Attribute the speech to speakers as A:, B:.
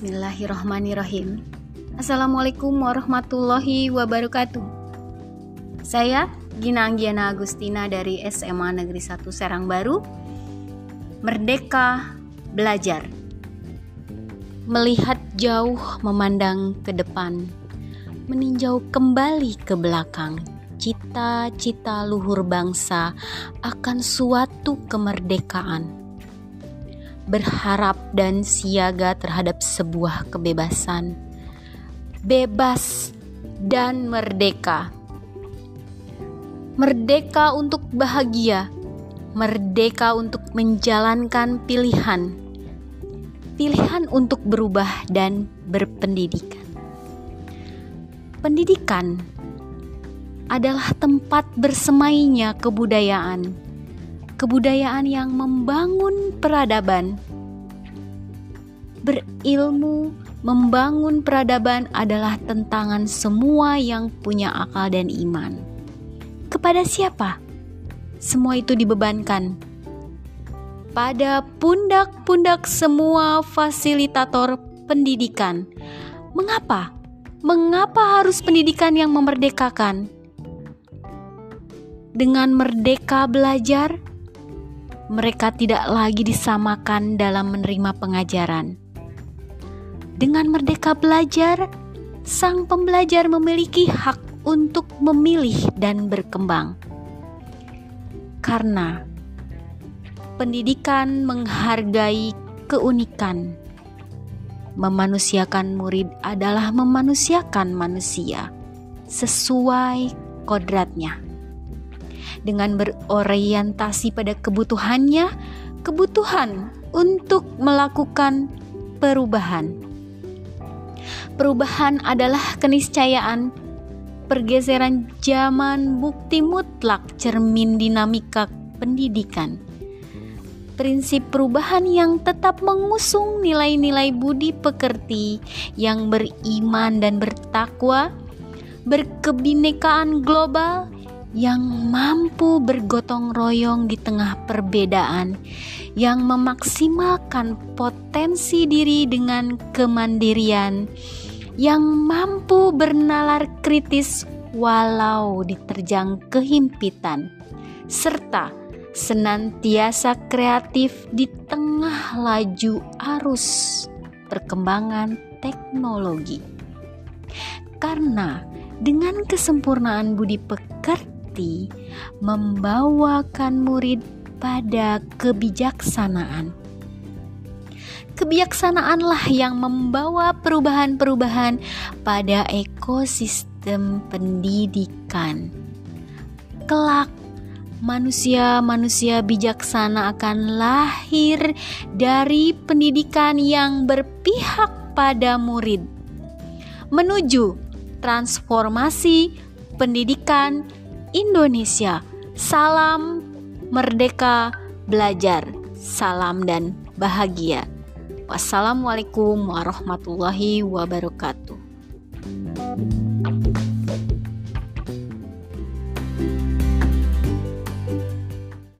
A: Bismillahirrahmanirrahim. Assalamualaikum warahmatullahi wabarakatuh. Saya Gina Anggiana Agustina dari SMA Negeri 1 Serang Baru. Merdeka belajar. Melihat jauh memandang ke depan, meninjau kembali ke belakang. Cita-cita luhur bangsa akan suatu kemerdekaan berharap dan siaga terhadap sebuah kebebasan, bebas dan merdeka. Merdeka untuk bahagia, merdeka untuk menjalankan pilihan, pilihan untuk berubah dan berpendidikan. Pendidikan adalah tempat bersemainya kebudayaan kebudayaan yang membangun peradaban. Berilmu, membangun peradaban adalah tentangan semua yang punya akal dan iman. Kepada siapa? Semua itu dibebankan pada pundak-pundak semua fasilitator pendidikan. Mengapa? Mengapa harus pendidikan yang memerdekakan? Dengan merdeka belajar, mereka tidak lagi disamakan dalam menerima pengajaran. Dengan merdeka belajar, sang pembelajar memiliki hak untuk memilih dan berkembang. Karena pendidikan menghargai keunikan. Memanusiakan murid adalah memanusiakan manusia sesuai kodratnya dengan berorientasi pada kebutuhannya, kebutuhan untuk melakukan perubahan. Perubahan adalah keniscayaan, pergeseran zaman bukti mutlak cermin dinamika pendidikan. Prinsip perubahan yang tetap mengusung nilai-nilai budi pekerti yang beriman dan bertakwa, berkebinekaan global yang mampu bergotong royong di tengah perbedaan, yang memaksimalkan potensi diri dengan kemandirian, yang mampu bernalar kritis walau diterjang kehimpitan, serta senantiasa kreatif di tengah laju arus perkembangan teknologi. Karena dengan kesempurnaan budi pekerti hati membawakan murid pada kebijaksanaan. Kebijaksanaanlah yang membawa perubahan-perubahan pada ekosistem pendidikan. Kelak, manusia-manusia bijaksana akan lahir dari pendidikan yang berpihak pada murid, menuju transformasi pendidikan Indonesia. Salam merdeka belajar. Salam dan bahagia. Wassalamualaikum warahmatullahi wabarakatuh.